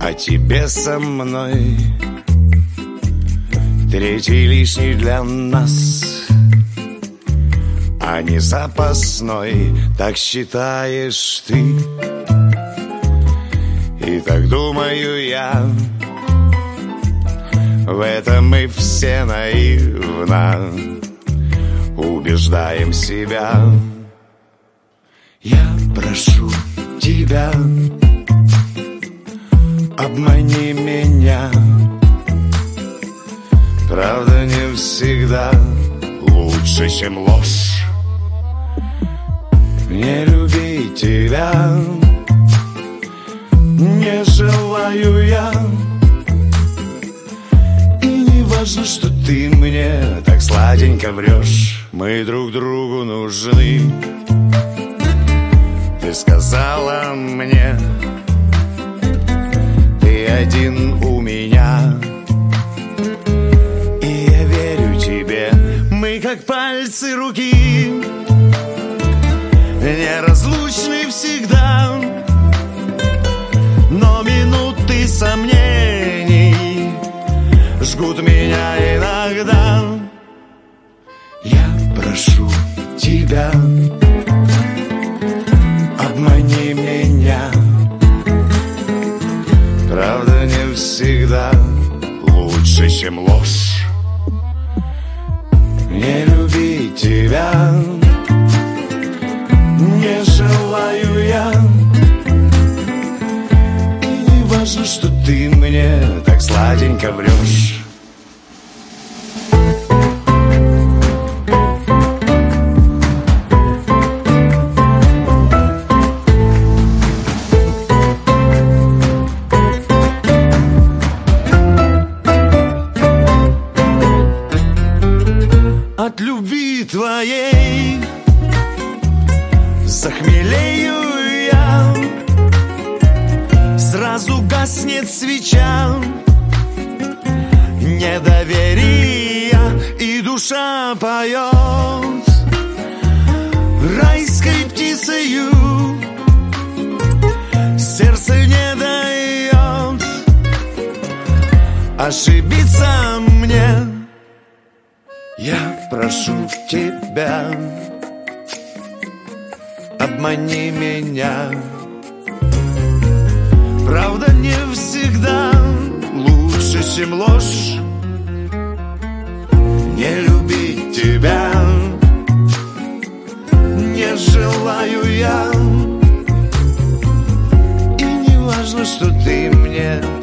А тебе со мной Третий лишний для нас А не запасной Так считаешь ты. И так думаю я В этом мы все наивно Убеждаем себя. Я прошу тебя. Обмани меня. Правда не всегда лучше, чем ложь. Не любить тебя. Не желаю я. И не важно, что ты мне так сладенько врешь Мы друг другу нужны Ты сказала мне Ты один у меня. И я верю тебе. Мы как пальцы руки Неразлучны всегда. Но минуты сомнений Жгут меня иногда. Я прошу тебя лучше, чем ложь Не любить тебя. Не желаю я. И не важно, что ты мне так сладенько врешь твоей. Захмелею я. Сразу гаснет свеча. Недоверия И душа поет. Райской птицею Сердце не дает. Ошибиться мне я прошу тебя, обмани меня. Правда не всегда лучше, чем ложь. Не любить тебя не желаю я. И не важно, что ты мне.